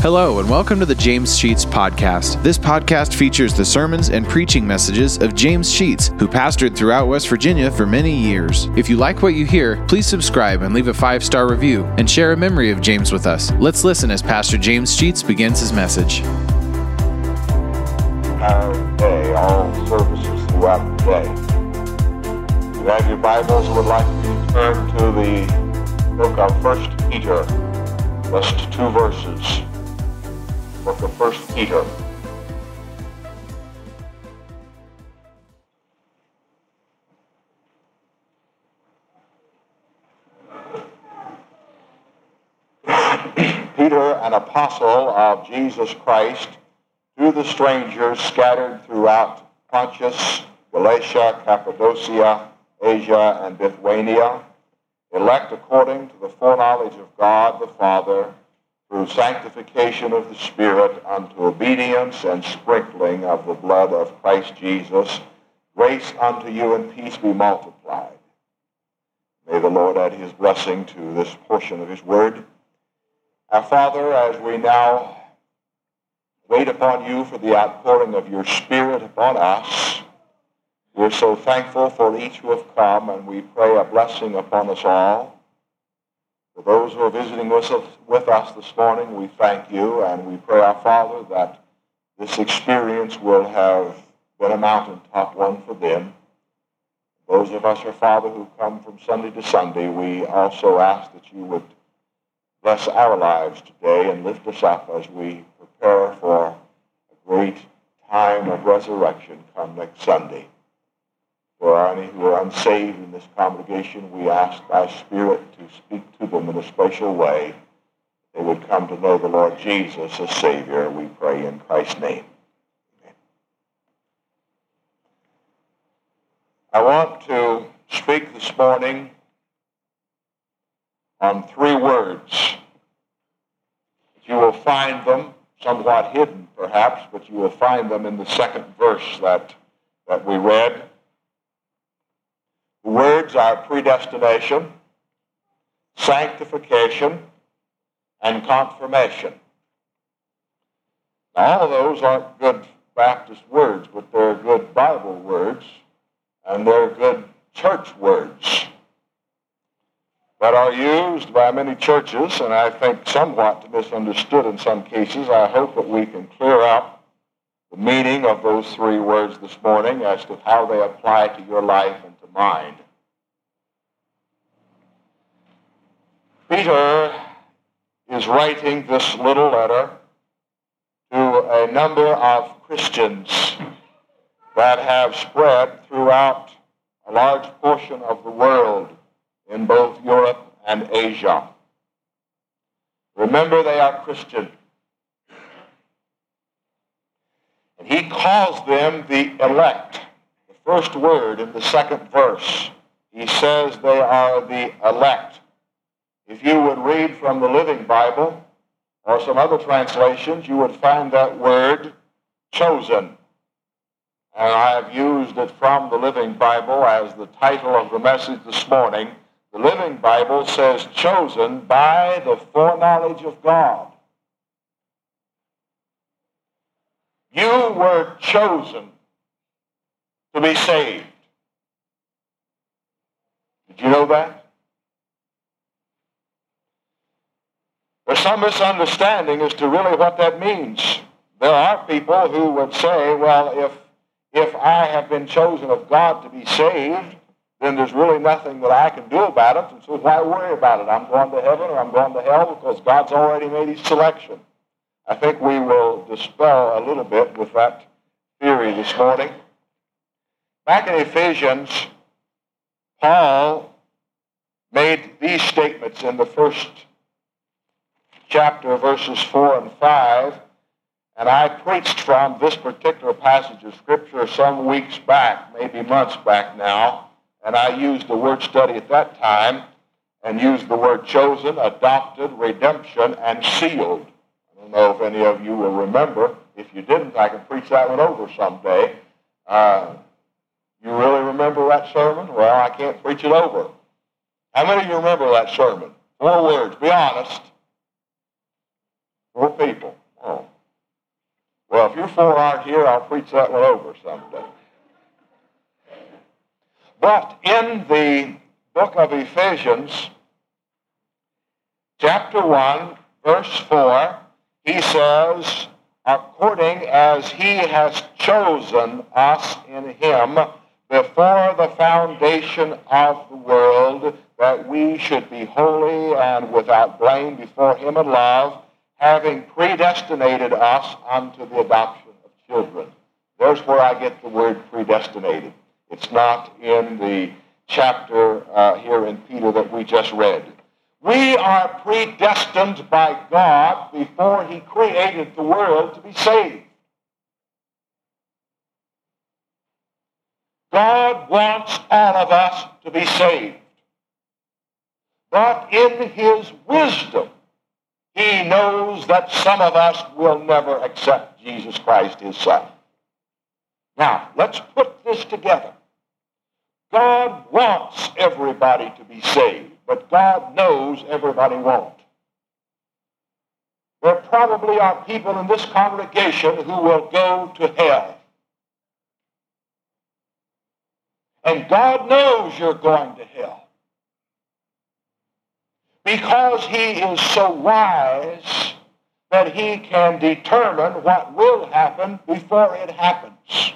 Hello, and welcome to the James Sheets Podcast. This podcast features the sermons and preaching messages of James Sheets, who pastored throughout West Virginia for many years. If you like what you hear, please subscribe and leave a five star review and share a memory of James with us. Let's listen as Pastor James Sheets begins his message. Day, all services throughout the day. If you have your Bibles would like to turn to the book of First Peter, just two verses of First Peter. Peter, an apostle of Jesus Christ, to the strangers scattered throughout Pontus, Galatia, Cappadocia, Asia, and Bithynia, elect according to the foreknowledge of God the Father, through sanctification of the Spirit unto obedience and sprinkling of the blood of Christ Jesus, grace unto you and peace be multiplied. May the Lord add his blessing to this portion of his word. Our Father, as we now wait upon you for the outpouring of your Spirit upon us, we're so thankful for each who have come, and we pray a blessing upon us all. For those who are visiting with us, with us this morning, we thank you and we pray, our Father, that this experience will have been a mountaintop one for them. Those of us, our Father, who come from Sunday to Sunday, we also ask that you would bless our lives today and lift us up as we prepare for a great time of resurrection come next Sunday. For any who are unsaved in this congregation, we ask thy Spirit to speak to them in a special way. They would come to know the Lord Jesus as Savior. We pray in Christ's name. Amen. I want to speak this morning on three words. You will find them somewhat hidden, perhaps, but you will find them in the second verse that, that we read. Words are predestination, sanctification, and confirmation. Now, all of those aren't good Baptist words, but they're good Bible words, and they're good church words that are used by many churches, and I think somewhat misunderstood in some cases. I hope that we can clear up the meaning of those three words this morning as to how they apply to your life mind. Peter is writing this little letter to a number of Christians that have spread throughout a large portion of the world in both Europe and Asia. Remember, they are Christian. And he calls them the elect first word in the second verse. He says they are the elect. If you would read from the Living Bible or some other translations, you would find that word chosen. And I have used it from the Living Bible as the title of the message this morning. The Living Bible says chosen by the foreknowledge of God. You were chosen to be saved. Did you know that? There's some misunderstanding as to really what that means. There are people who would say, well, if, if I have been chosen of God to be saved, then there's really nothing that I can do about it, and so why worry about it? I'm going to heaven or I'm going to hell because God's already made his selection. I think we will dispel a little bit with that theory this morning. Back in Ephesians, Paul made these statements in the first chapter, verses 4 and 5. And I preached from this particular passage of Scripture some weeks back, maybe months back now. And I used the word study at that time and used the word chosen, adopted, redemption, and sealed. I don't know if any of you will remember. If you didn't, I can preach that one over someday. Uh, you really remember that sermon? Well, I can't preach it over. How many of you remember that sermon? Four words. Be honest. Four people. Oh. Well, if you four aren't here, I'll preach that one over someday. But in the book of Ephesians, chapter 1, verse 4, he says, according as he has chosen us in him before the foundation of the world, that we should be holy and without blame before him in love, having predestinated us unto the adoption of children. There's where I get the word predestinated. It's not in the chapter uh, here in Peter that we just read. We are predestined by God before He created the world to be saved. God wants all of us to be saved. But in His wisdom, He knows that some of us will never accept Jesus Christ, His Son. Now, let's put this together. God wants everybody to be saved, but God knows everybody won't. There probably are people in this congregation who will go to hell. And God knows you're going to hell. Because he is so wise that he can determine what will happen before it happens.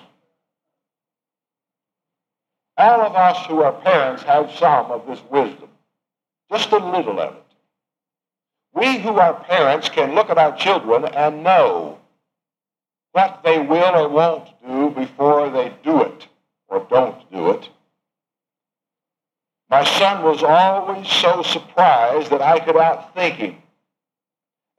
All of us who are parents have some of this wisdom, just a little of it. We who are parents can look at our children and know what they will or won't do before they do it or don't do it. My son was always so surprised that I could outthink him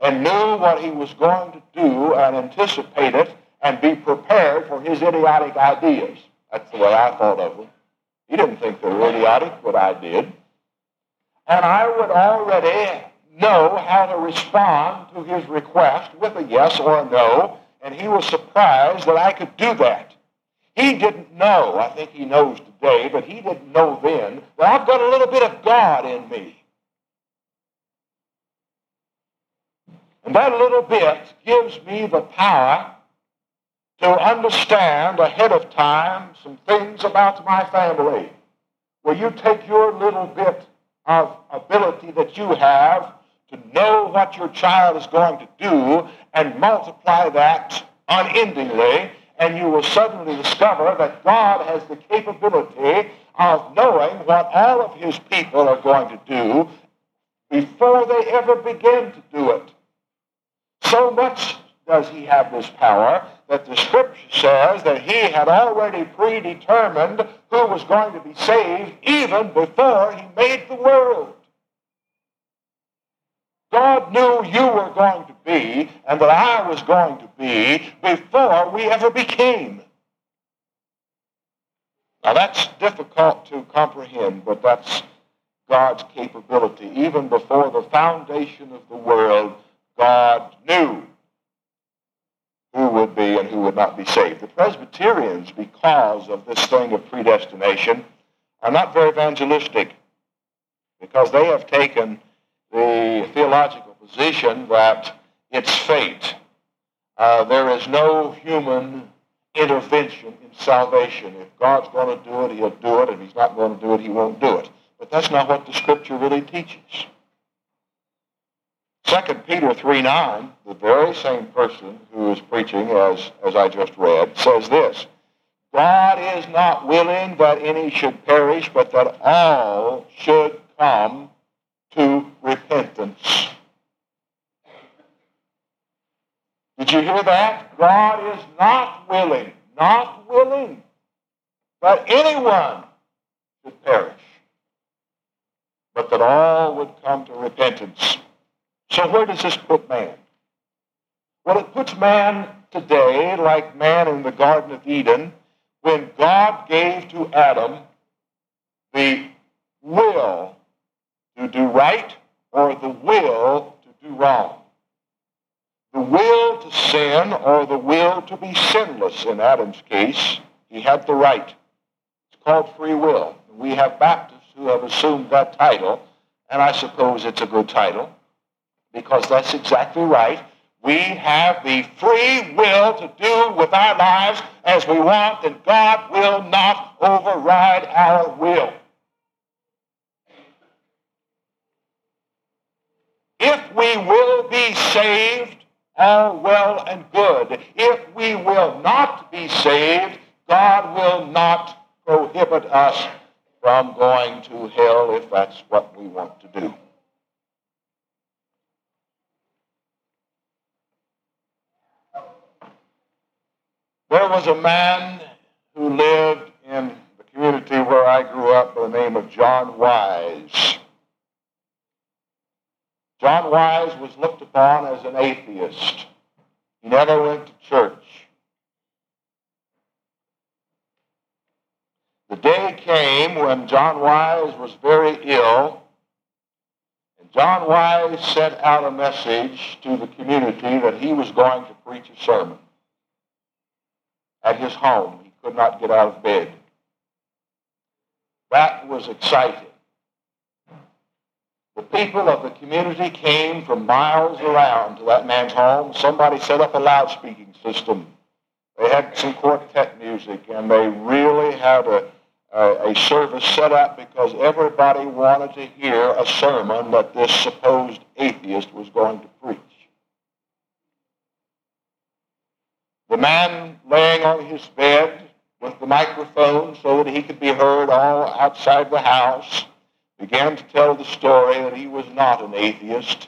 and knew what he was going to do and anticipate it and be prepared for his idiotic ideas. That's the way I thought of them. He didn't think they were idiotic, but I did. And I would already know how to respond to his request with a yes or a no, and he was surprised that I could do that. He didn't know, I think he knows today, but he didn't know then that I've got a little bit of God in me. And that little bit gives me the power to understand ahead of time some things about my family. Will you take your little bit of ability that you have to know what your child is going to do and multiply that unendingly, and you will suddenly discover that God has the capability of knowing what all of his people are going to do before they ever begin to do it. So much does he have this power that the scripture says that he had already predetermined who was going to be saved even before he made the world. God knew you were going to be and that I was going to be before we ever became. Now that's difficult to comprehend, but that's God's capability. Even before the foundation of the world, God knew who would be and who would not be saved. The Presbyterians, because of this thing of predestination, are not very evangelistic because they have taken the theological position that it's fate. Uh, there is no human intervention in salvation. If God's going to do it, he'll do it. If he's not going to do it, he won't do it. But that's not what the Scripture really teaches. 2 Peter 3 9, the very same person who is preaching as, as I just read, says this God is not willing that any should perish, but that all should come to repentance. Did you hear that? God is not willing, not willing that anyone should perish, but that all would come to repentance. So where does this put man? Well, it puts man today like man in the Garden of Eden when God gave to Adam the will to do right or the will to do wrong. The will to sin or the will to be sinless in Adam's case, he had the right. It's called free will. We have Baptists who have assumed that title, and I suppose it's a good title because that's exactly right. We have the free will to do with our lives as we want, and God will not override our will. If we will be saved, all well and good. If we will not be saved, God will not prohibit us from going to hell if that's what we want to do. There was a man who lived in the community where I grew up by the name of John Wise. John Wise was looked upon as an atheist. He never went to church. The day came when John Wise was very ill, and John Wise sent out a message to the community that he was going to preach a sermon at his home. He could not get out of bed. That was exciting. The people of the community came from miles around to that man's home. Somebody set up a loudspeaking system. They had some quartet music, and they really had a, a, a service set up because everybody wanted to hear a sermon that this supposed atheist was going to preach. The man laying on his bed with the microphone so that he could be heard all outside the house began to tell the story that he was not an atheist,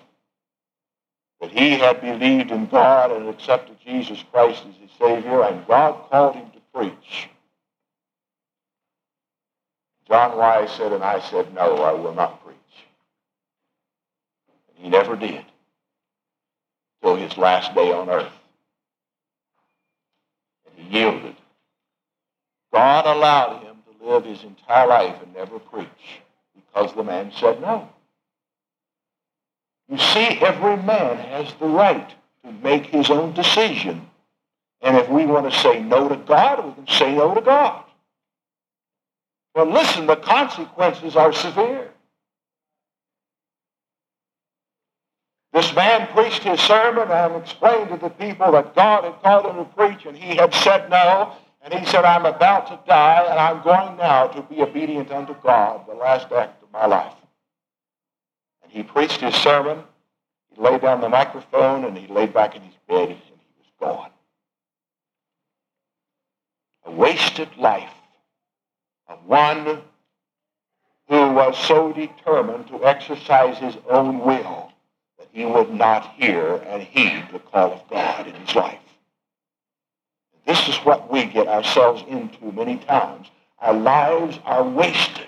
that he had believed in God and accepted Jesus Christ as his Savior, and God called him to preach. John Wise said, and I said, no, I will not preach. And he never did till his last day on earth. And he yielded. God allowed him to live his entire life and never preach because the man said no. You see, every man has the right to make his own decision. And if we want to say no to God, we can say no to God. But listen, the consequences are severe. This man preached his sermon and explained to the people that God had called him to preach, and he had said no. And he said, I'm about to die, and I'm going now to be obedient unto God, the last act my life. And he preached his sermon. He laid down the microphone, and he laid back in his bed, and he was gone. A wasted life of one who was so determined to exercise his own will that he would not hear and heed the call of God in his life. This is what we get ourselves into many times. Our lives are wasted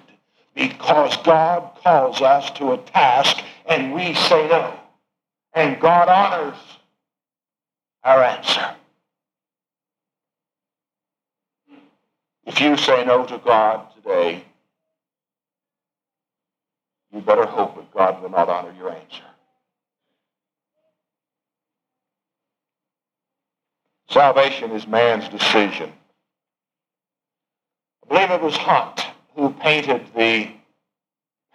because God calls us to a task and we say no. And God honors our answer. If you say no to God today, you better hope that God will not honor your answer. Salvation is man's decision. I believe it was Hunt who painted the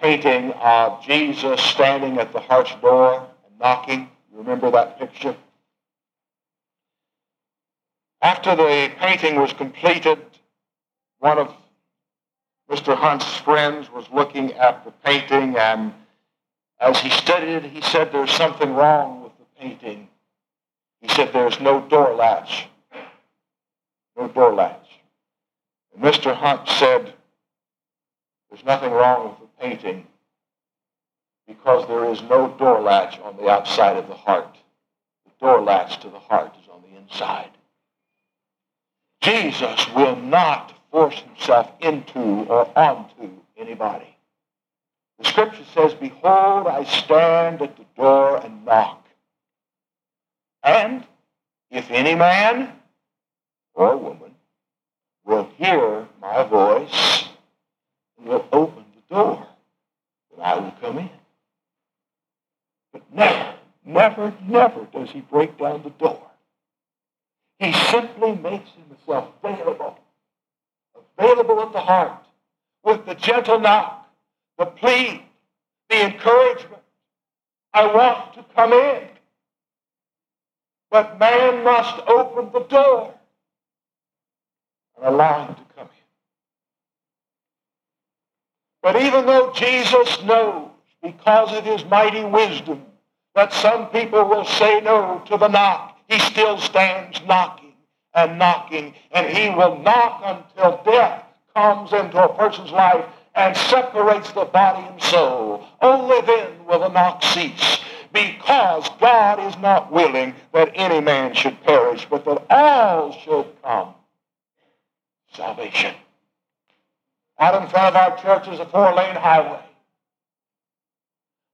painting of Jesus standing at the heart's door and knocking. You remember that picture? After the painting was completed, one of Mr. Hunt's friends was looking at the painting, and as he studied it, he said, There's something wrong with the painting. He said, There's no door latch. No door latch. And Mr. Hunt said, There's nothing wrong with the painting because there is no door latch on the outside of the heart. The door latch to the heart is on the inside. Jesus will not force himself into or onto anybody. The scripture says, Behold, I stand at the door and knock. And if any man or woman will hear my voice will open the door, then I will come in. But never, never, never does he break down the door. He simply makes himself available, available at the heart, with the gentle knock, the plea, the encouragement. I want to come in. But man must open the door and allow him to come in. But even though Jesus knows, because of his mighty wisdom, that some people will say no to the knock, he still stands knocking and knocking, and he will knock until death comes into a person's life and separates the body and soul. Only then will the knock cease because God is not willing that any man should perish, but that all should come. Salvation. Out in front of our church is a four-lane highway.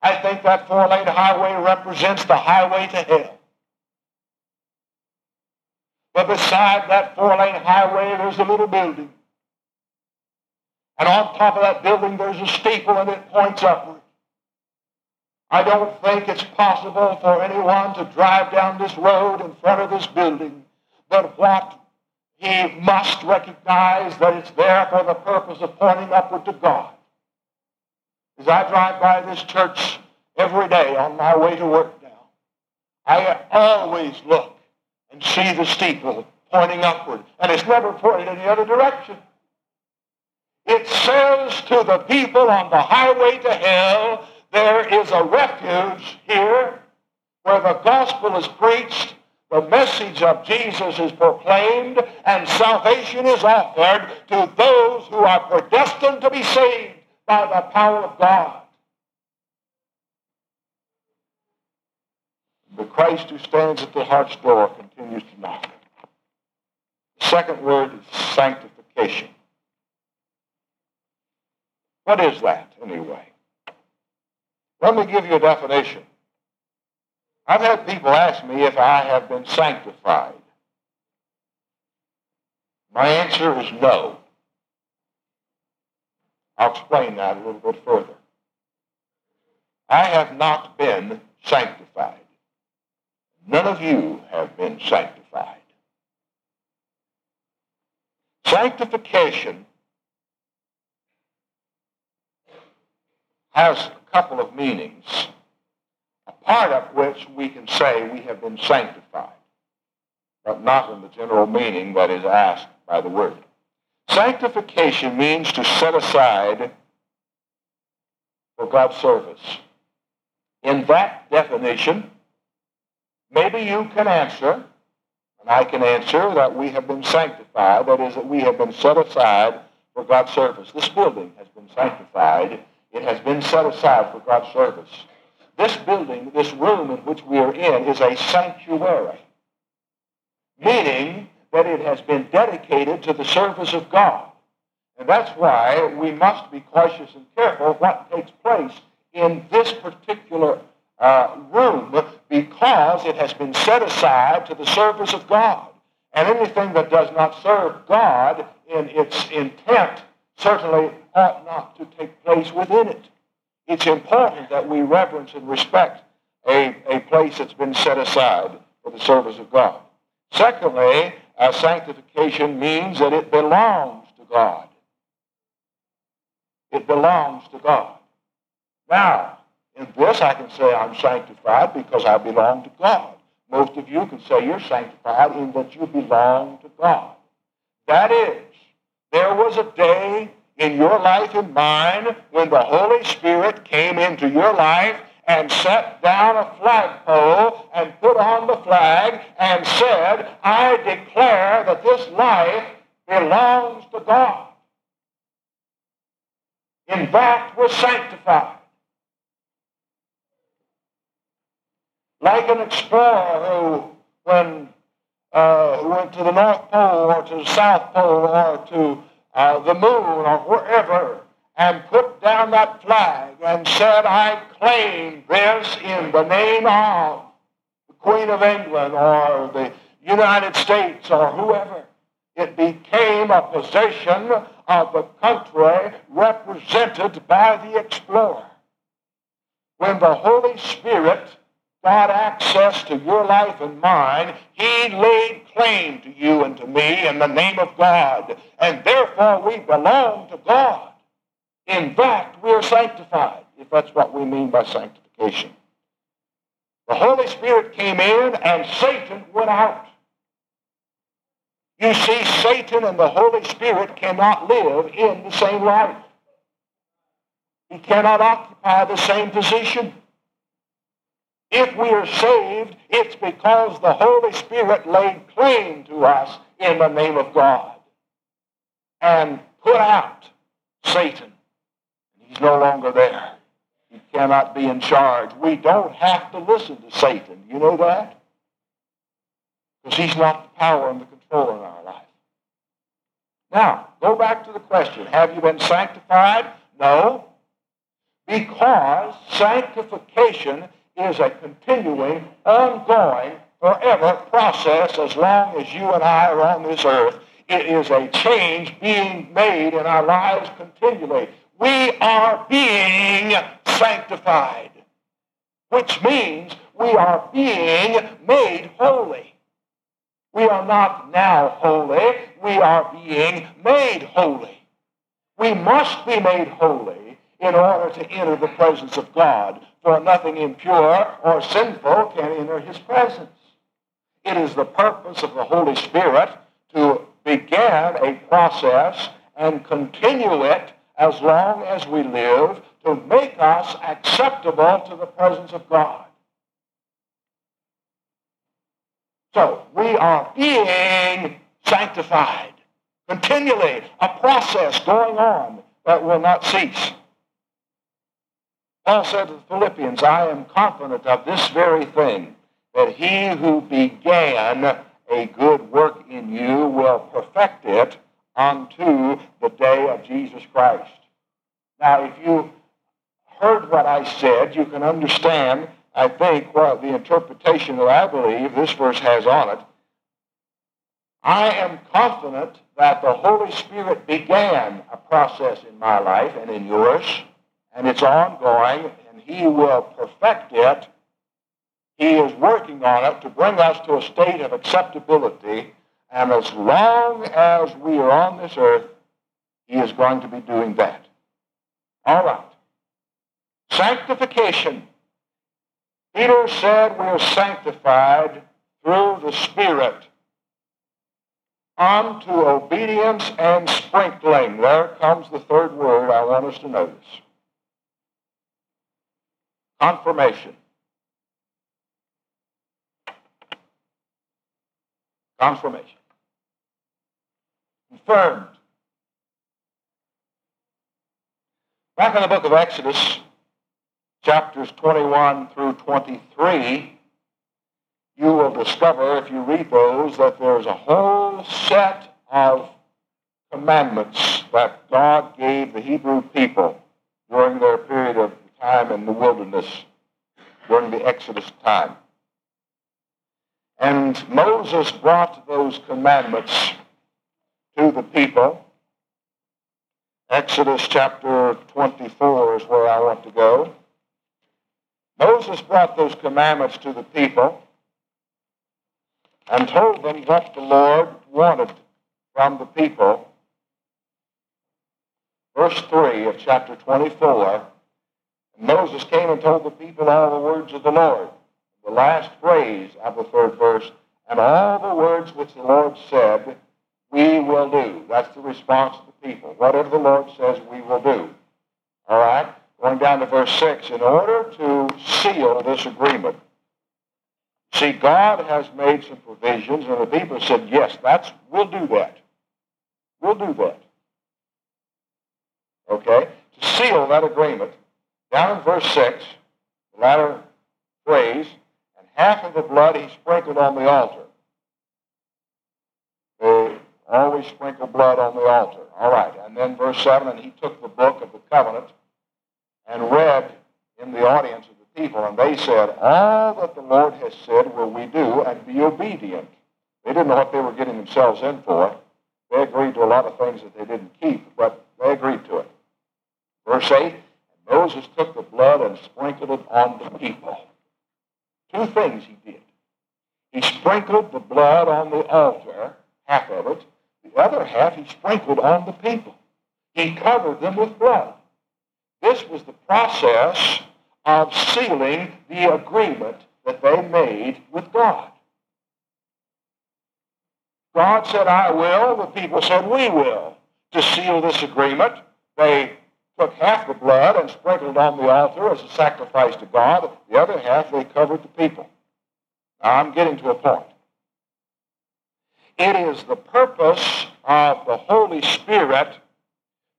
I think that four-lane highway represents the highway to hell. But beside that four-lane highway, there's a little building. And on top of that building, there's a steeple, and it points upward. I don't think it's possible for anyone to drive down this road in front of this building, but what he must recognize that it's there for the purpose of pointing upward to God. As I drive by this church every day on my way to work now, I always look and see the steeple pointing upward, and it's never pointed in the other direction. It says to the people on the highway to hell, there is a refuge here where the gospel is preached, the message of Jesus is proclaimed, and salvation is offered to those who are predestined to be saved by the power of God. The Christ who stands at the heart's door continues to knock. The second word is sanctification. What is that, anyway? Let me give you a definition. I've had people ask me if I have been sanctified. My answer is no. I'll explain that a little bit further. I have not been sanctified. None of you have been sanctified. Sanctification has a couple of meanings, part of which we can say we have been sanctified, but not in the general meaning that is asked by the word. Sanctification means to set aside for God's service. In that definition, maybe you can answer, and I can answer, that we have been sanctified. That is, that we have been set aside for God's service. This building has been sanctified it has been set aside for God's service. This building, this room in which we are in, is a sanctuary, meaning that it has been dedicated to the service of God. And that's why we must be cautious and careful what takes place in this particular uh, room because it has been set aside to the service of God. And anything that does not serve God in its intent certainly ought not to take place within it. It's important that we reverence and respect a, a place that's been set aside for the service of God. Secondly, uh, sanctification means that it belongs to God. It belongs to God. Now, in this, I can say I'm sanctified because I belong to God. Most of you can say you're sanctified in that you belong to God. That is, there was a day in your life and mine when the Holy Spirit came into your life and set down a flagpole and put on the flag and said, I declare that this life belongs to God. In fact, we're sanctified. Like an explorer who, when uh, went to the North Pole or to the South Pole or to uh, the moon or wherever and put down that flag and said, I claim this in the name of the Queen of England or the United States or whoever. It became a possession of the country represented by the explorer. When the Holy Spirit got access to your life and mine, he laid claim to you and to me in the name of God. And therefore we belong to God. In fact, we are sanctified, if that's what we mean by sanctification. The Holy Spirit came in and Satan went out. You see, Satan and the Holy Spirit cannot live in the same life. He cannot occupy the same position. If we are saved, it's because the Holy Spirit laid claim to us in the name of God and put out Satan. He's no longer there. He cannot be in charge. We don't have to listen to Satan. You know that? Because he's not the power and the control in our life. Now, go back to the question. Have you been sanctified? No. Because sanctification is a continuing, ongoing, forever process as long as you and I are on this earth. It is a change being made in our lives continually. We are being sanctified, which means we are being made holy. We are not now holy, we are being made holy. We must be made holy in order to enter the presence of God, for nothing impure or sinful can enter his presence. It is the purpose of the Holy Spirit to begin a process and continue it as long as we live to make us acceptable to the presence of God. So we are being sanctified continually, a process going on that will not cease. Paul said to the Philippians, I am confident of this very thing, that he who began a good work in you will perfect it unto the day of Jesus Christ. Now, if you heard what I said, you can understand, I think, what the interpretation that I believe this verse has on it. I am confident that the Holy Spirit began a process in my life and in yours, and it's ongoing, and He will perfect it. He is working on it to bring us to a state of acceptability, and as long as we are on this earth, He is going to be doing that. All right. Sanctification. Peter said we are sanctified through the Spirit unto obedience and sprinkling. There comes the third word I want us to notice. Confirmation. Confirmation. Confirmed. Back in the book of Exodus, chapters 21 through 23, you will discover, if you read those, that there's a whole set of commandments that God gave the Hebrew people during their period of time in the wilderness, during the Exodus time. And Moses brought those commandments to the people Exodus chapter 24 is where I want to go. Moses brought those commandments to the people and told them what the Lord wanted from the people. Verse 3 of chapter 24 Moses came and told the people all the words of the Lord. The last phrase of the third verse, and all the words which the Lord said, we will do. That's the response of the people. Whatever the Lord says, we will do. All right? Going down to verse 6. In order to seal this agreement, see, God has made some provisions, and the people said, yes, that's, we'll do that. We'll do that. Okay? To seal that agreement, down in verse 6, the latter phrase, and half of the blood he sprinkled on the altar. They always sprinkle blood on the altar. All right. And then verse 7, and he took the book of the covenant and read in the audience of the people, and they said, All that the Lord has said will we do and be obedient. They didn't know what they were getting themselves in for. They agreed to a lot of things that they didn't keep, but they agreed to it. Verse 8, and Moses took the blood and sprinkled it on the people. Two things he did. He sprinkled the blood on the altar, half of it, the other half he sprinkled on the people. He covered them with blood. This was the process of sealing the agreement that they made with God. God said, I will. The people said, we will. To seal this agreement, they took half the blood and sprinkled on the altar as a sacrifice to God. The other half they covered the people. Now I'm getting to a point. It is the purpose of the Holy Spirit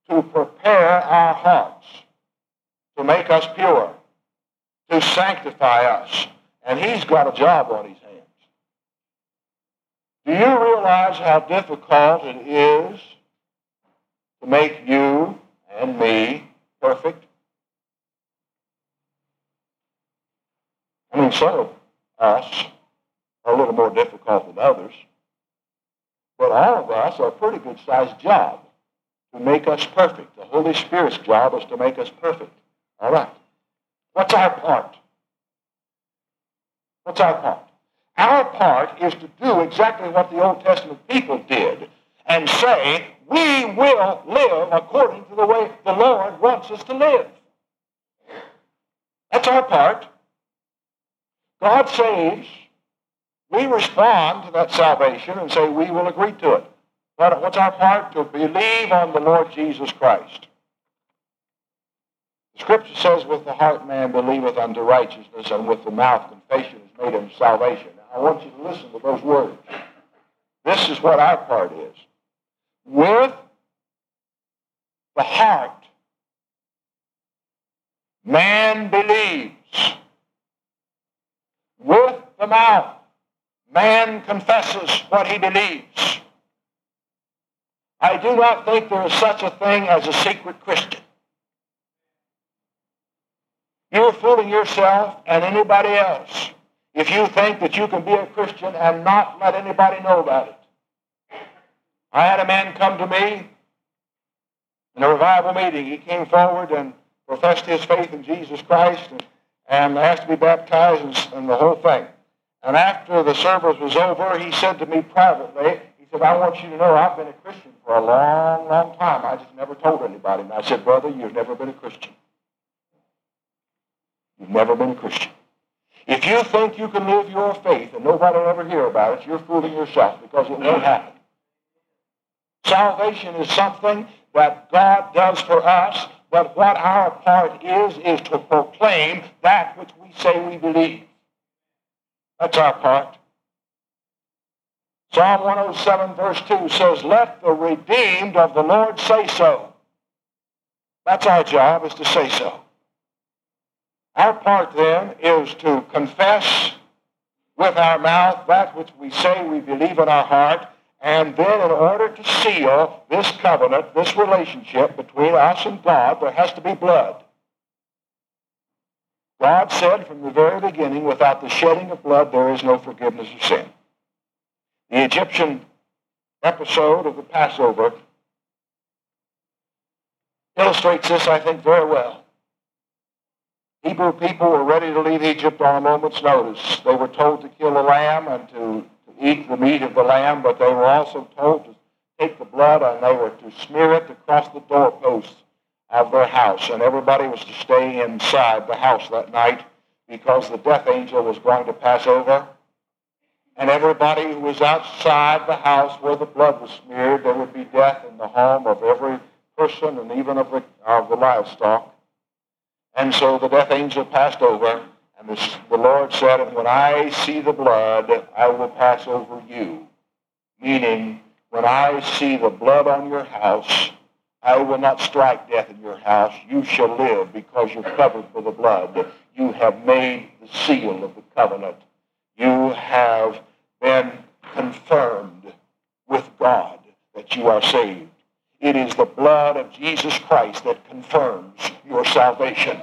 to prepare our hearts, to make us pure, to sanctify us. And He's got a job on His hands. Do you realize how difficult it is to make you Uh, and me perfect? I mean, some of us are a little more difficult than others, but all of us are a pretty good sized job to make us perfect. The Holy Spirit's job is to make us perfect. All right. What's our part? What's our part? Our part is to do exactly what the Old Testament people did and say, we will live according to the way the Lord wants us to live. That's our part. God saves. We respond to that salvation and say we will agree to it. But what's our part? To believe on the Lord Jesus Christ. The scripture says, with the heart man believeth unto righteousness, and with the mouth confession is made unto salvation. Now, I want you to listen to those words. This is what our part is with the heart, man believes. With the mouth, man confesses what he believes. I do not think there is such a thing as a secret Christian. You're fooling yourself and anybody else if you think that you can be a Christian and not let anybody know about it. I had a man come to me in a revival meeting. He came forward and professed his faith in Jesus Christ and, and asked to be baptized and, and the whole thing. And after the service was over, he said to me privately, he said, I want you to know I've been a Christian for a long, long time. I just never told anybody. And I said, Brother, you've never been a Christian. You've never been a Christian. If you think you can live your faith and nobody will ever hear about it, you're fooling yourself because it won't happen. Salvation is something that God does for us, but what our part is, is to proclaim that which we say we believe. That's our part. Psalm 107, verse 2 says, Let the redeemed of the Lord say so. That's our job, is to say so. Our part then is to confess with our mouth that which we say we believe in our heart and then in order to seal this covenant, this relationship between us and God, there has to be blood. God said from the very beginning, without the shedding of blood, there is no forgiveness of sin. The Egyptian episode of the Passover illustrates this, I think, very well. Hebrew people were ready to leave Egypt on a moment's notice. They were told to kill a lamb and to eat the meat of the lamb, but they were also told to take the blood and they were to smear it across the doorposts of their house. And everybody was to stay inside the house that night because the death angel was going to pass over. And everybody who was outside the house where the blood was smeared, there would be death in the home of every person and even of the, of the livestock. And so the death angel passed over. And the, the Lord said, when I see the blood, I will pass over you. Meaning, when I see the blood on your house, I will not strike death in your house. You shall live because you're covered with the blood. You have made the seal of the covenant. You have been confirmed with God that you are saved. It is the blood of Jesus Christ that confirms your salvation.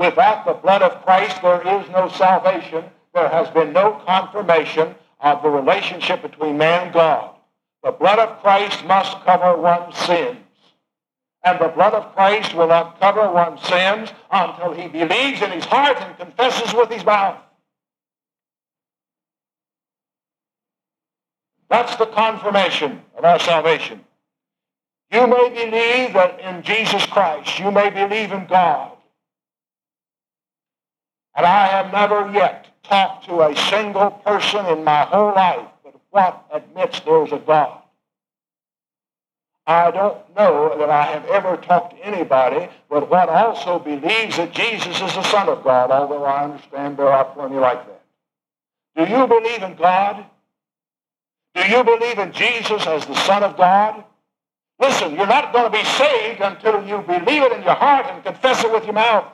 Without the blood of Christ, there is no salvation. There has been no confirmation of the relationship between man and God. The blood of Christ must cover one's sins. And the blood of Christ will not cover one's sins until he believes in his heart and confesses with his mouth. That's the confirmation of our salvation. You may believe that in Jesus Christ. You may believe in God. And I have never yet talked to a single person in my whole life that what admits there's a God. I don't know that I have ever talked to anybody but what also believes that Jesus is the Son of God, although I understand there are plenty like that. Do you believe in God? Do you believe in Jesus as the Son of God? Listen, you're not going to be saved until you believe it in your heart and confess it with your mouth.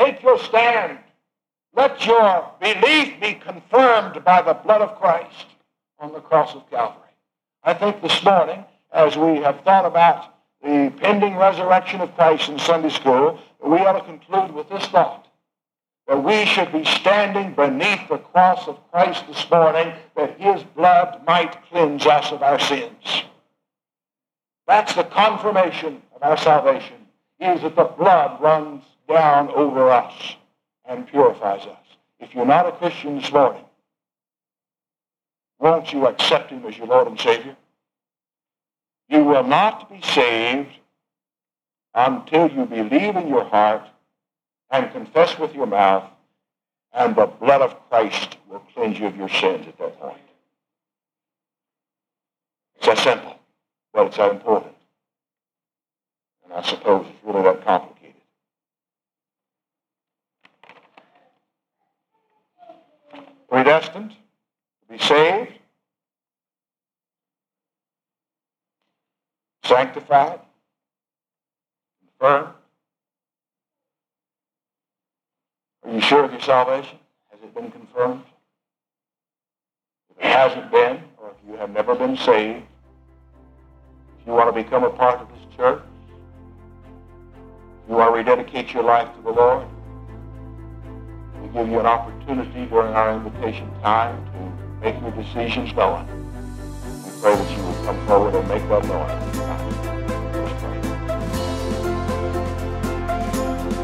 Take your stand. Let your belief be confirmed by the blood of Christ on the cross of Calvary. I think this morning, as we have thought about the pending resurrection of Christ in Sunday school, we ought to conclude with this thought that we should be standing beneath the cross of Christ this morning that his blood might cleanse us of our sins. That's the confirmation of our salvation, is that the blood runs down over us and purifies us. If you're not a Christian this morning, won't you accept him as your Lord and Savior? You will not be saved until you believe in your heart and confess with your mouth, and the blood of Christ will cleanse you of your sins at that point. It's that simple, but it's that important. And I suppose it's really that complicated. predestined to be saved, sanctified, confirmed. Are you sure of your salvation? Has it been confirmed? If it hasn't been, or if you have never been saved, if you want to become a part of this church, you want to rededicate your life to the Lord, We give you an opportunity during our invitation time to make your decisions known. We pray that you will come forward and make that known.